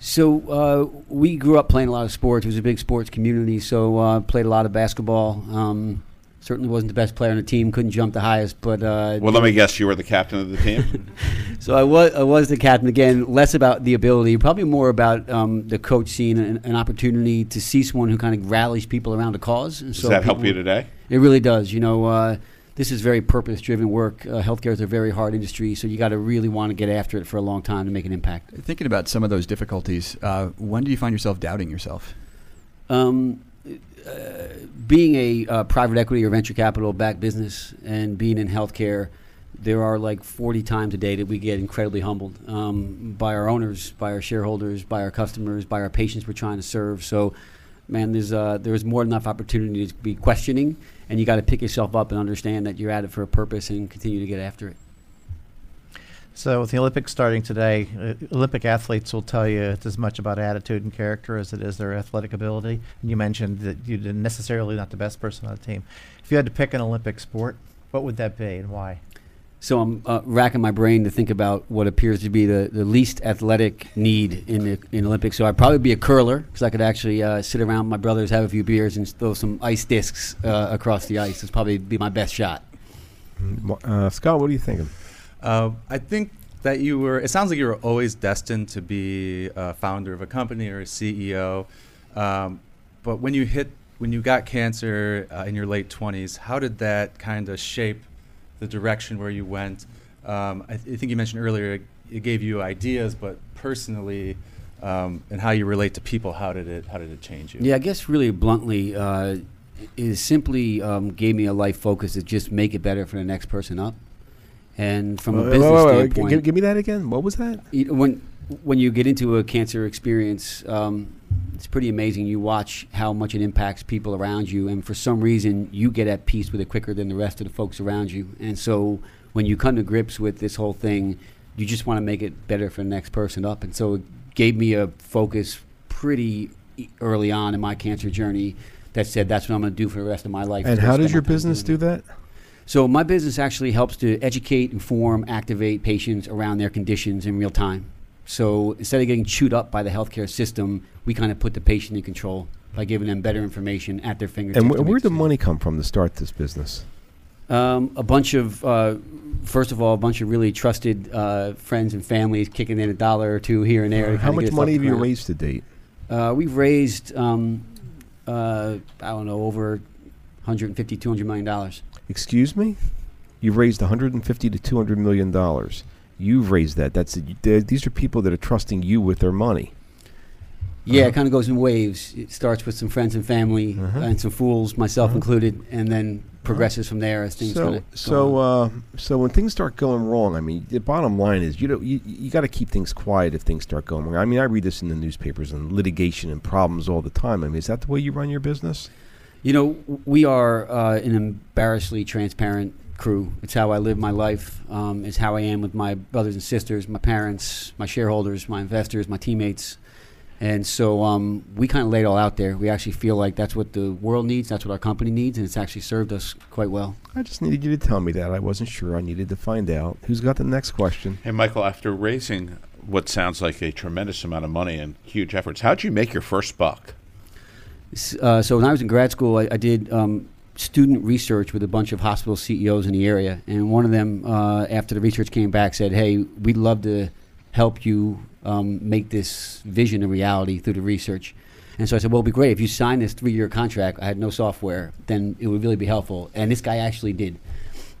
so uh, we grew up playing a lot of sports it was a big sports community so uh, played a lot of basketball um, certainly wasn't the best player on the team couldn't jump the highest but uh, Well, let me guess, you were the captain of the team. [laughs] So I was I was the captain again. Less about the ability, probably more about um, the coach seeing an, an opportunity to see someone who kind of rallies people around a cause. And Does so that help you today? It really does. You know, uh, this is very purpose-driven work. Uh, healthcare is a very hard industry, so you got to really want to get after it for a long time to make an impact. Thinking about some of those difficulties, uh, when do you find yourself doubting yourself? Um, uh, being a uh, private equity or venture capital backed business and being in healthcare, there are like 40 times a day that we get incredibly humbled um, by our owners, by our shareholders, by our customers, by our patients we're trying to serve. So, man, there's uh, there's more than enough opportunity to be questioning, and you got to pick yourself up and understand that you're at it for a purpose and continue to get after it. So, with the Olympics starting today, uh, Olympic athletes will tell you it's as much about attitude and character as it is their athletic ability. And you mentioned that you didn't necessarily not the best person on the team. If you had to pick an Olympic sport, what would that be and why? So I'm uh, racking my brain to think about what appears to be the, the least athletic need in the in Olympics. So I'd probably be a curler because I could actually uh, sit around with my brothers, have a few beers, and throw some ice discs uh, across the ice. It's probably be my best shot. Uh, Scott, what are you thinking? Uh, I think that you were. It sounds like you were always destined to be a founder of a company or a CEO. Um, but when you hit, when you got cancer uh, in your late twenties, how did that kind of shape the direction where you went? Um, I, th- I think you mentioned earlier it gave you ideas, but personally, um, and how you relate to people, how did it how did it change you? Yeah, I guess really bluntly, uh, it simply um, gave me a life focus to just make it better for the next person up. And from a business wait, wait, wait, standpoint, give, give me that again. What was that? when when you get into a cancer experience, um, it's pretty amazing. You watch how much it impacts people around you, and for some reason, you get at peace with it quicker than the rest of the folks around you. And so, when you come to grips with this whole thing, you just want to make it better for the next person up. And so, it gave me a focus pretty early on in my cancer journey that said that's what I'm going to do for the rest of my life. And how does your business do that? So my business actually helps to educate, inform, activate patients around their conditions in real time. So instead of getting chewed up by the healthcare system, we kind of put the patient in control by giving them better information at their fingertips. And wh- where did the money come from to start this business? Um, a bunch of, uh, first of all, a bunch of really trusted uh, friends and families kicking in a dollar or two here and there. to How much money have you raised to date? Uh, we've raised, um, uh, I don't know, over 150, 200 million dollars. Excuse me? You've raised 150 to 200 million dollars. You've raised that. That's these are people that are trusting you with their money. Yeah, Uh-huh. it kind of goes in waves. It starts with some friends and family Uh-huh. and some fools, myself Uh-huh. included, and then progresses from there as things so, so, uh, so when things start going wrong, I mean, the bottom line is you know you, you got to keep things quiet if things start going wrong. I mean, I read this in the newspapers and litigation and problems all the time. I mean, is that the way you run your business? You know, we are uh, an embarrassingly transparent crew. It's how I live my life. Um, it's how I am with my brothers and sisters, my parents, my shareholders, my investors, my teammates. And so um, we kind of lay it all out there. We actually feel like that's what the world needs, that's what our company needs, and it's actually served us quite well. I just needed you to tell me that. I wasn't sure. I needed to find out. Who's got the next question? Hey, Michael, after raising what sounds like a tremendous amount of money and huge efforts, how'd you make your first buck? Uh, so when I was in grad school, I, I did um, student research with a bunch of hospital CEOs in the area, and one of them, uh, after the research came back, said, "Hey, we'd love to help you um, make this vision a reality through the research." And so I said, "Well, it'd be great if you sign this three-year contract. I had no software, then it would really be helpful." And this guy actually did.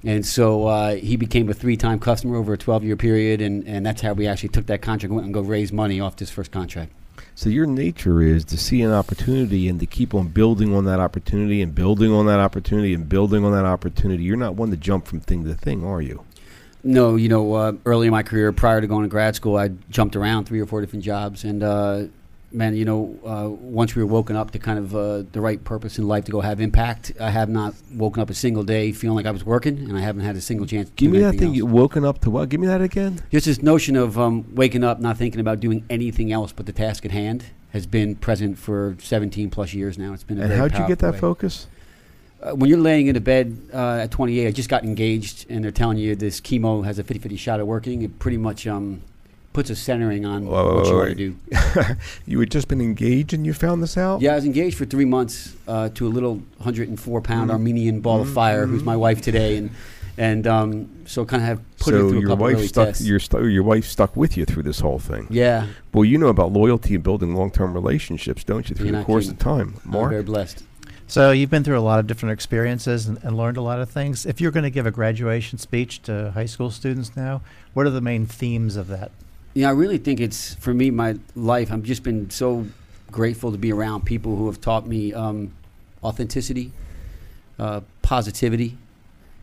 And so uh, he became a three-time customer over a 12-year period, and, and that's how we actually took that contract and went and go raise money off this first contract. So your nature is to see an opportunity and to keep on building on that opportunity and building on that opportunity and building on that opportunity. You're not one to jump from thing to thing, are you? No, you know, uh, early in my career, prior to going to grad school, I jumped around three or four different jobs, and uh, man, you know, uh, once we were woken up to kind of uh, the right purpose in life to go have impact, I have not woken up a single day feeling like I was working, and I haven't had a single chance. Give me that thing. else. You woken up to what? Give me that again. Just this notion of um, waking up, not thinking about doing anything else but the task at hand, has been present for 17 plus years now. It's been a And how'd you get that way. focus? Uh, when you're laying in a bed uh, at 28, I just got engaged, and they're telling you this chemo has a 50 50 shot of working. It pretty much um, puts a centering on whoa, what you want to do. [laughs] you had just been engaged and you found this out. Yeah, I was engaged for three months uh, to a little 104 pound Mhm. Armenian ball of Mhm, fire, who's mhm. my wife today, and and um, so kind of have put her so through a your couple wife early stuck. tests. Your stu- your wife stuck with you through this whole thing. Yeah. Well, you know about loyalty and building long-term relationships, don't you? Through You're the course kidding. of time, I'm very blessed. So you've been through a lot of different experiences and, and learned a lot of things. If you're going to give a graduation speech to high school students now, what are the main themes of that? Yeah, I really think it's for me my life. I've just been so grateful to be around people who have taught me um, authenticity, uh, positivity,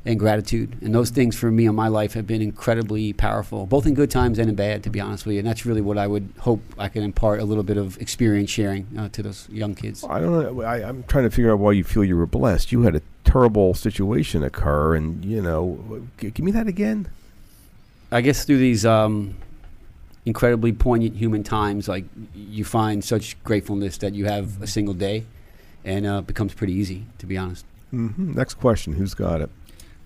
and gratitude. And those things for me in my life have been incredibly powerful, both in good times and in bad, to be honest with you. And that's really what I would hope I can impart a little bit of experience sharing uh, to those young kids. I don't know. I, I'm trying to figure out why you feel you were blessed. You had a terrible situation occur, and you know, give me that again. I guess through these um, incredibly poignant human times, like you find such gratefulness that you have a single day, and uh, it becomes pretty easy, to be honest. hmm Next question. Who's got it?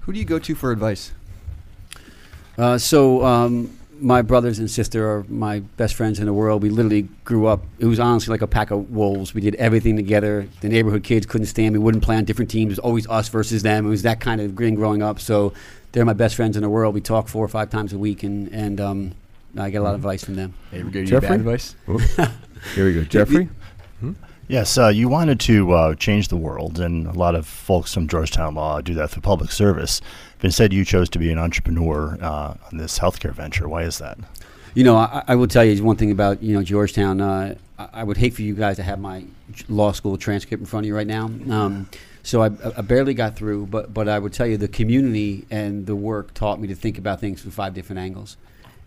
Who do you go to for advice? Uh, so um, my brothers and sister are my best friends in the world. We literally grew up. It was honestly like a pack of wolves. We did everything together. The neighborhood kids couldn't stand me. We wouldn't play on different teams. It was always us versus them. It was that kind of grin growing up. So they're my best friends in the world. We talk four or five times a week, and and um, I get a lot of advice from them. Hey, we give you Jeffrey? bad advice. Here we go. [laughs] Jeffrey. Yes, uh, you wanted to uh, change the world, and a lot of folks from Georgetown Law do that through public service. But instead, you chose to be an entrepreneur uh, on this healthcare venture. Why is that? You know, I, I will tell you one thing about you know Georgetown. Uh, I, I would hate for you guys to have my law school transcript in front of you right now. Um, so I, I barely got through, but but I would tell you the community and the work taught me to think about things from five different angles.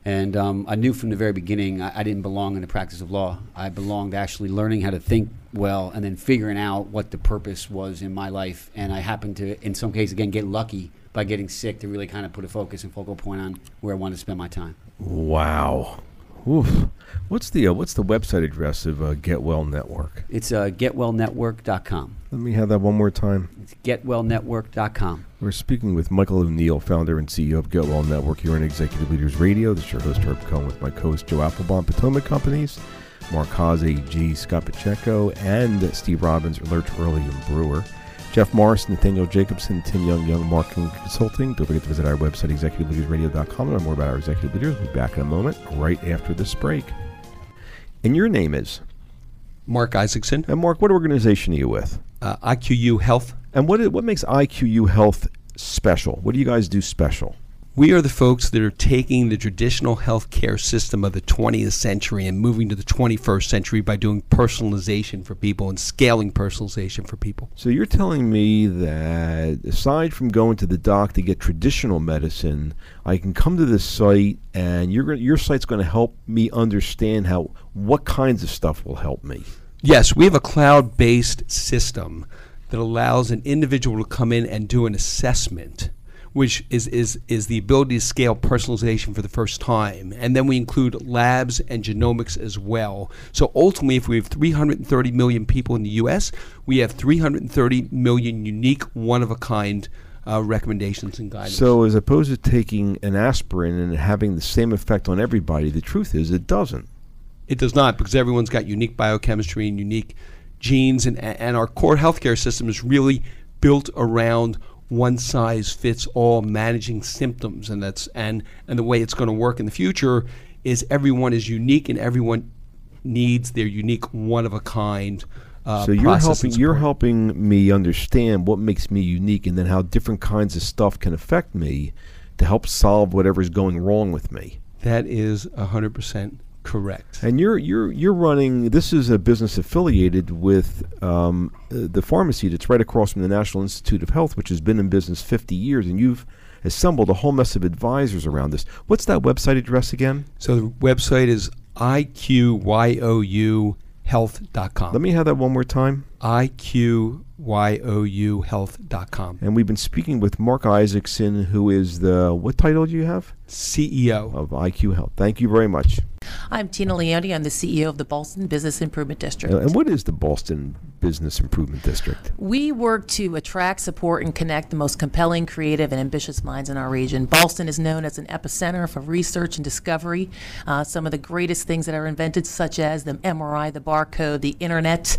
And um, I knew from the very beginning I, I didn't belong in the practice of law. I belonged actually learning how to think well and then figuring out what the purpose was in my life. And I happened to, in some cases, again, get lucky by getting sick to really kind of put a focus and focal point on where I wanted to spend my time. Wow. Oof. What's the uh, what's the website address of uh, Get Well Network? It's uh, getwellnetwork.com. Let me have that one more time. It's getwellnetwork.com. We're speaking with Michael O'Neill, founder and CEO of Get Well Network here on Executive Leaders Radio. This is your host, Herb Cohen, with my co-host, Joe Applebaum, Potomac Companies, Mark Haas, AG, Scott Pacheco, and Steve Robbins, Lerch Early and Brewer. Jeff Morris, Nathaniel Jacobson, Tim Young, Young Marketing Consulting. Don't forget to visit our website, executiveleadersradio.com, to learn more about our executive leaders. We'll be back in a moment, right after this break. And your name is? Mark Isaacson. And Mark, what organization are you with? Uh, IQU Health. And what, what makes IQU Health special? What do you guys do special? We are the folks that are taking the traditional healthcare system of the 20th century and moving to the 21st century by doing personalization for people and scaling personalization for people. So you're telling me that aside from going to the doc to get traditional medicine, I can come to this site and you're your site's going to help me understand how what kinds of stuff will help me. Yes, we have a cloud based system that allows an individual to come in and do an assessment which is, is, is the ability to scale personalization for the first time. And then we include labs and genomics as well. So ultimately, if we have 330 million people in the US, we have 330 million unique, one of a kind uh, recommendations and guidance. So, as opposed to taking an aspirin and having the same effect on everybody, the truth is it doesn't. It does not because everyone's got unique biochemistry and unique genes, and, and our core healthcare system is really built around one size fits all managing symptoms and that's and and the way it's going to work in the future is everyone is unique and everyone needs their unique one of a kind uh, so you're helping you're helping me understand what makes me unique and then how different kinds of stuff can affect me to help solve whatever's going wrong with me. That is 100% Correct. And you're you're you're running. This is a business affiliated with um, the pharmacy that's right across from the National Institute of Health, which has been in business 50 years, and you've assembled a whole mess of advisors around this. What's that website address again? So the website is iqyou health.com. Let me have that one more time. iqyou health.com. And we've been speaking with Mark Isaacson, who is the what title do you have? CEO of IQ Health. Thank you very much. I'm Tina Leone. I'm the CEO of the Ballston Business Improvement District. And what is the Ballston Business Improvement District? We work to attract, support, and connect the most compelling, creative, and ambitious minds in our region. Ballston is known as an epicenter for research and discovery. Uh, some of the greatest things that are invented, such as the MRI, the barcode, the internet,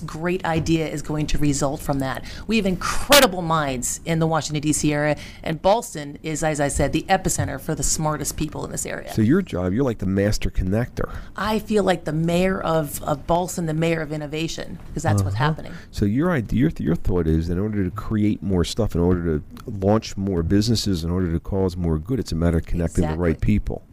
great idea is going to result from that. We have incredible minds in the Washington D.C. area, and Ballston is, as I said, the epicenter for the smartest people in this area. So your job, you're like the master connector. I feel like the mayor of of Ballston, the mayor of innovation, because that's Uh-huh. what's happening. So your idea, your, your thought is, in order to create more stuff, in order to launch more businesses, in order to cause more good, it's a matter of connecting the right people.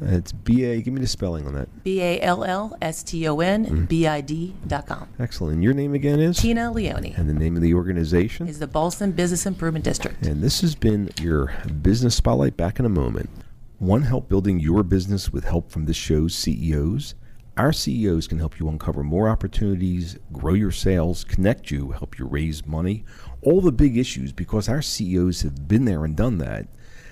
It's B A. Give me the spelling on that. B A L L S T O N Mm. B I D.com. Excellent. And your name again is Tina Leone and the name of the organization. is the Ballston Business Improvement District. And this has been your business spotlight. Back in a moment. One help building your business with help from this show's CEOs. Our CEOs can help you uncover more opportunities, grow your sales, connect you, help you raise money, all the big issues because our CEOs have been there and done that,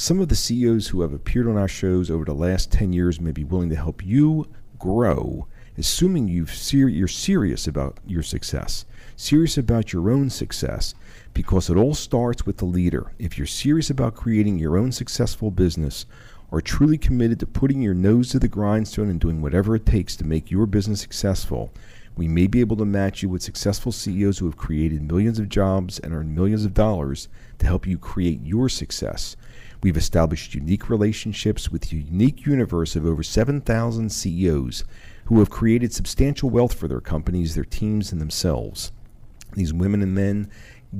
Some of the CEOs who have appeared on our shows over the last 10 years may be willing to help you grow, assuming you've ser- you're serious about your success, serious about your own success, because it all starts with the leader. If you're serious about creating your own successful business, are truly committed to putting your nose to the grindstone and doing whatever it takes to make your business successful, We may be able to match you with successful CEOs who have created millions of jobs and earned millions of dollars to help you create your success. We've established unique relationships with a unique universe of over 7,000 CEOs who have created substantial wealth for their companies, their teams, and themselves. These women and men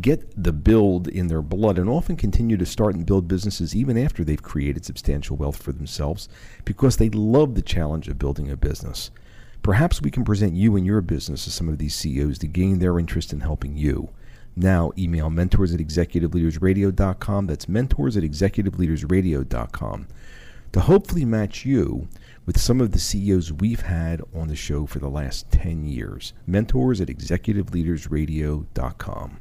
get the build in their blood and often continue to start and build businesses even after they've created substantial wealth for themselves because they love the challenge of building a business. Perhaps we can present you and your business to some of these CEOs to gain their interest in helping you. Now, email mentors at executiveleadersradio.com. That's mentors at executiveleadersradio.com to hopefully match you with some of the CEOs we've had on the show for the last 10 years. Mentors at executiveleadersradio.com.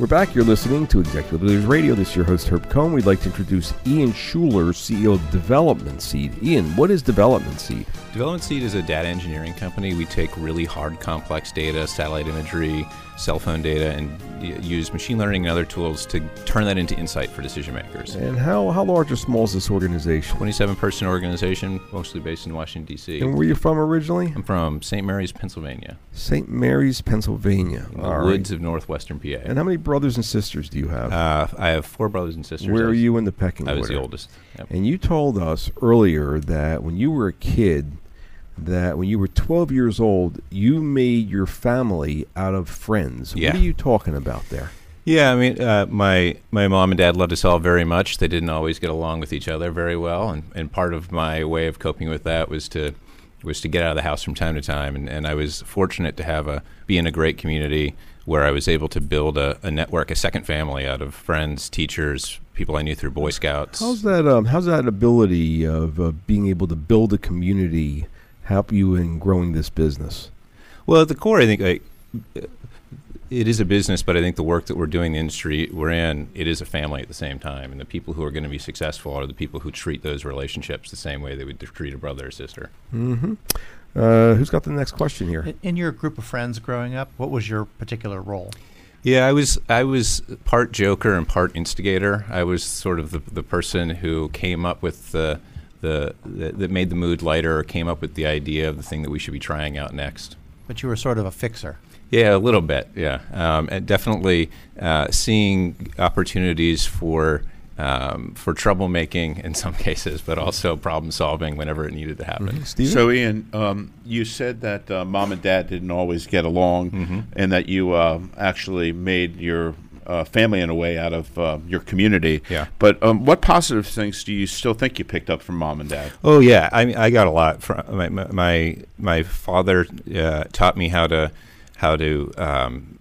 We're back. You're listening to Executive Leaders Radio. This is your host, Herb Cohen. We'd like to introduce Ian Schuler, CEO of Development Seed. Ian, what is Development Seed? Development Seed is a data engineering company. We take really hard, complex data, satellite imagery, cell phone data, and use machine learning and other tools to turn that into insight for decision makers. And how, how large or small is this organization? 27 person organization, mostly based in Washington, D.C. And where are you from originally? I'm from St. Mary's, Pennsylvania. St. Mary's, Pennsylvania. In the All right. woods of northwestern PA. And how many brothers and sisters do you have? Uh, I have four brothers and sisters. Where I are you in the pecking order? I order? was the oldest. Yep. And you told us earlier that when you were a kid, that when you were 12 years old, you made your family out of friends. Yeah. What are you talking about there? Yeah, I mean, uh, my my mom and dad loved us all very much. They didn't always get along with each other very well, and, and part of my way of coping with that was to was to get out of the house from time to time. And, and I was fortunate to have a be in a great community where I was able to build a, a network, a second family out of friends, teachers, people I knew through Boy Scouts. How's that? Um, how's that ability of uh, being able to build a community help you in growing this business? Well, at the core, I think like, it is a business, but I think the work that we're doing, the industry we're in, it is a family at the same time. And the people who are going to be successful are the people who treat those relationships the same way they would treat a brother or sister. Mm-hmm. Uh, who's got the next question here? In- In your group of friends growing up, what was your particular role? Yeah, I was I was part joker and part instigator. I was sort of the, the person who came up with the, the, the that made the mood lighter, or came up with the idea of the thing that we should be trying out next. But you were sort of a fixer. Yeah, a little bit. Yeah, um, and definitely uh, seeing opportunities for um, for troublemaking in some [laughs] cases, but also problem solving whenever it needed to happen. So, Ian, um, you said that uh, mom and dad didn't always get along, Mhm. and that you uh, actually made your uh, family in a way out of uh, your community. Yeah. But um, what positive things do you still think you picked up from mom and dad? Oh yeah, I mean, I got a lot from my my my, my father uh, taught me how to how to um,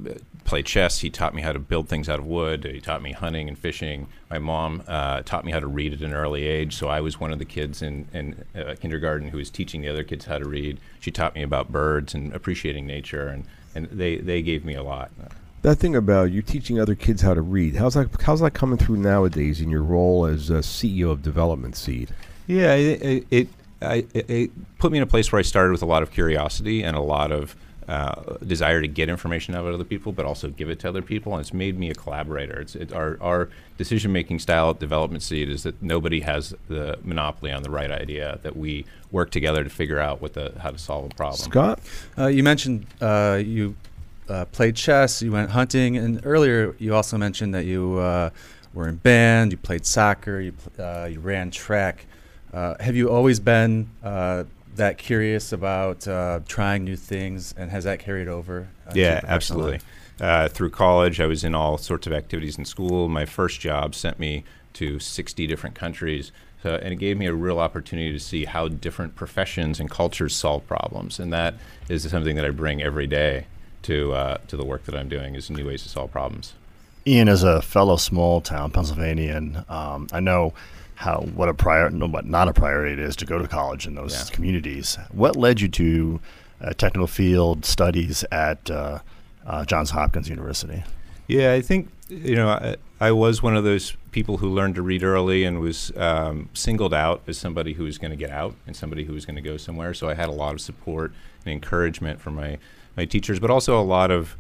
play chess. He taught me how to build things out of wood. He taught me hunting and fishing. My mom uh, taught me how to read at an early age. So I was one of the kids in in uh, kindergarten who was teaching the other kids how to read. She taught me about birds and appreciating nature, and and they they gave me a lot. That thing about you teaching other kids how to read, how's that? How's that coming through nowadays in your role as CEO of Development Seed? Yeah, it it, it, I, it it put me in a place where I started with a lot of curiosity and a lot of uh, desire to get information out of other people, but also give it to other people. And it's made me a collaborator. It's it, our our decision making style at Development Seed is that nobody has the monopoly on the right idea. That we work together to figure out what the how to solve a problem. Scott, Uh, you mentioned uh, you uh, played chess, you went hunting, and earlier you also mentioned that you uh, were in band, you played soccer, you, pl- uh, you ran track. Uh, have you always been uh, that curious about uh, trying new things, and has that carried over? uh, Yeah, absolutely. Uh, through college, I was in all sorts of activities in school. My first job sent me to 60 different countries. So, and it gave me a real opportunity to see how different professions and cultures solve problems. And that is something that I bring every day to, uh, to the work that I'm doing is new ways to solve problems. Ian, as a fellow small town Pennsylvanian, um, I know how what a prior, no, what not a priority it is to go to college in those Yeah. communities. What led you to uh, technical field studies at uh, uh, Johns Hopkins University? Yeah, I think you know I, I was one of those people who learned to read early and was um, singled out as somebody who was going to get out and somebody who was going to go somewhere. So I had a lot of support and encouragement from my my teachers, but also a lot of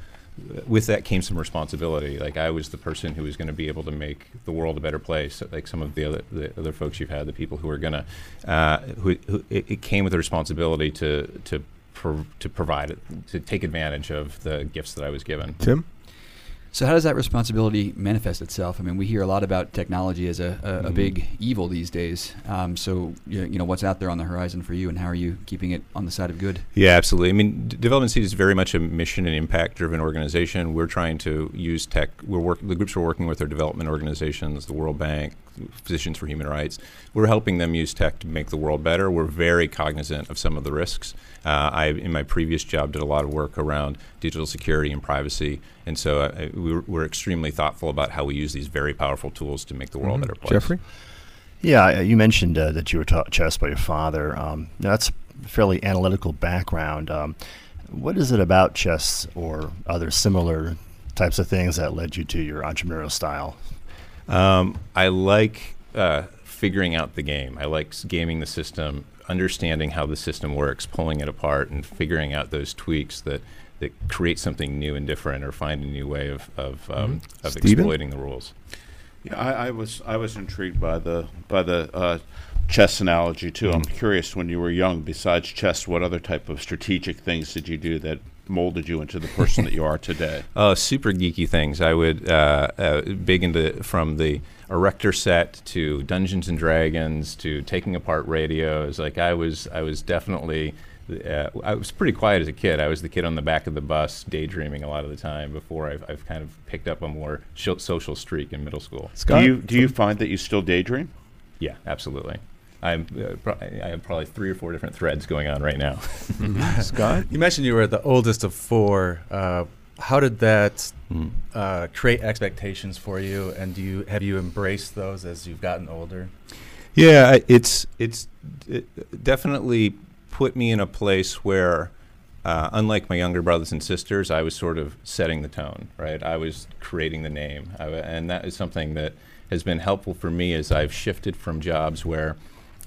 with that came some responsibility. Like I was the person who was going to be able to make the world a better place. Like some of the other the other folks you've had, the people who are going to uh, who, who it, it came with a responsibility to to pro- to provide it, to take advantage of the gifts that I was given. Tim? So how does that responsibility manifest itself? I mean, we hear a lot about technology as a, a, a Mhm. big evil these days. Um, so you you know, what's out there on the horizon for you, and how are you keeping it on the side of good? Yeah, absolutely. I mean, Development Seed is very much a mission and impact driven organization. We're trying to use tech. We're work, the groups we're working with are development organizations, the World Bank, Physicians for Human Rights. We're helping them use tech to make the world better. We're very cognizant of some of the risks. Uh, I, in my previous job, did a lot of work around digital security and privacy, and so uh, we're, we're extremely thoughtful about how we use these very powerful tools to make the world a better place. Jeffrey? Yeah, uh, you mentioned uh, that you were taught chess by your father. Um, that's a fairly analytical background. Um, what is it about chess or other similar types of things that led you to your entrepreneurial style? Um, I like uh, figuring out the game. I like gaming the system, understanding how the system works, pulling it apart, and figuring out those tweaks that, that create something new and different, or find a new way of of, um, Mhm. of exploiting the rules. Yeah, I, I was I was intrigued by the by the uh, chess analogy too. I'm curious when you were young, besides chess, what other type of strategic things did you do that molded you into the person that you are today? [laughs] Oh, super geeky things. I would uh, uh, big into from the erector set to Dungeons and Dragons to taking apart radios. Like I was, I was definitely. Uh, I was pretty quiet as a kid. I was the kid on the back of the bus, daydreaming a lot of the time. Before I've, I've kind of picked up a more sh- social streak in middle school. Scott, do you do you find that you still daydream? Yeah, absolutely. I'm. Uh, pro- I have probably three or four different threads going on right now. [laughs] Scott? You mentioned you were the oldest of four. Uh, how did that Mhm. uh, create expectations for you, and do you have you embraced those as you've gotten older? Yeah, I- it's it's it definitely put me in a place where, uh, unlike my younger brothers and sisters, I was sort of setting the tone. Right, I was creating the name, I, w- and that is something that has been helpful for me as I've shifted from jobs where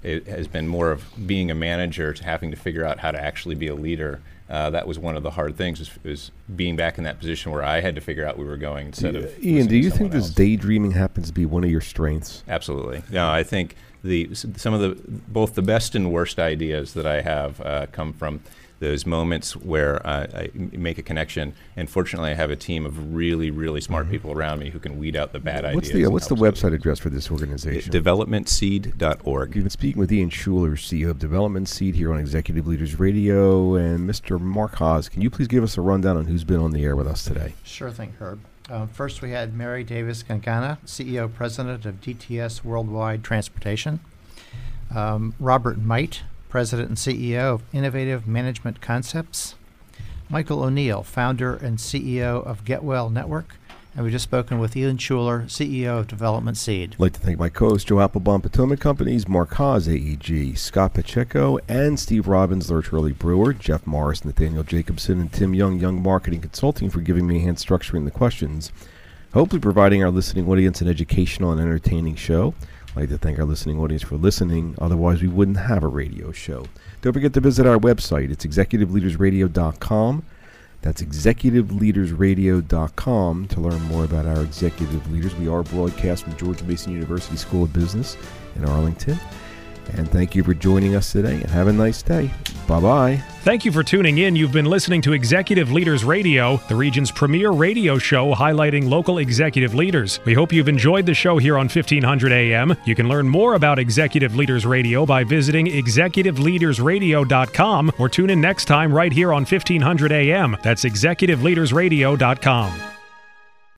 it has been more of being a manager to having to figure out how to actually be a leader. Uh, that was one of the hard things is, is being back in that position where I had to figure out where we were going instead of Ian, do you think this daydreaming happens to be one of your strengths? Absolutely. No, I think the some of the both the best and worst ideas that I have uh, come from those moments where uh, I m- make a connection. And fortunately, I have a team of really, really smart people around me who can weed out the bad Mm-hmm. What's ideas. the uh, what's the help us website address for this organization? Developmentseed.org. You've been speaking with Ian Schuler, CEO of Development Seed, here on Executive Leaders Radio, and Mr. Mark Haas. Can you please give us a rundown on who's been on the air with us today? Sure thing, Herb. Um, first, we had Mary Davis Gangana, CEO President of DTS Worldwide Transportation. Um, Robert Might, President and CEO of Innovative Management Concepts. Michael O'Neill, founder and CEO of GetWell Network. And we've just spoken with Ian Schuler, CEO of Development Seed. I'd like to thank my co-host Joe Applebaum, Potomac Companies, Mark Haas, AEG, Scott Pacheco, and Steve Robbins, Lerch Early Brewer, Jeff Morris, Nathaniel Jacobson, and Tim Young, Young Marketing Consulting, for giving me a hand structuring the questions. Hopefully, providing our listening audience an educational and entertaining show. I'd like to thank our listening audience for listening. Otherwise, we wouldn't have a radio show. Don't forget to visit our website. It's executiveleadersradio.com. That's executiveleadersradio.com to learn more about our executive leaders. We are broadcast from George Mason University School of Business in Arlington. And thank you for joining us today and have a nice day. Bye bye. Thank you for tuning in. You've been listening to Executive Leaders Radio, the region's premier radio show highlighting local executive leaders. We hope you've enjoyed the show here on 1500 AM. You can learn more about Executive Leaders Radio by visiting executiveleadersradio.com or tune in next time right here on 1500 AM. That's executiveleadersradio.com.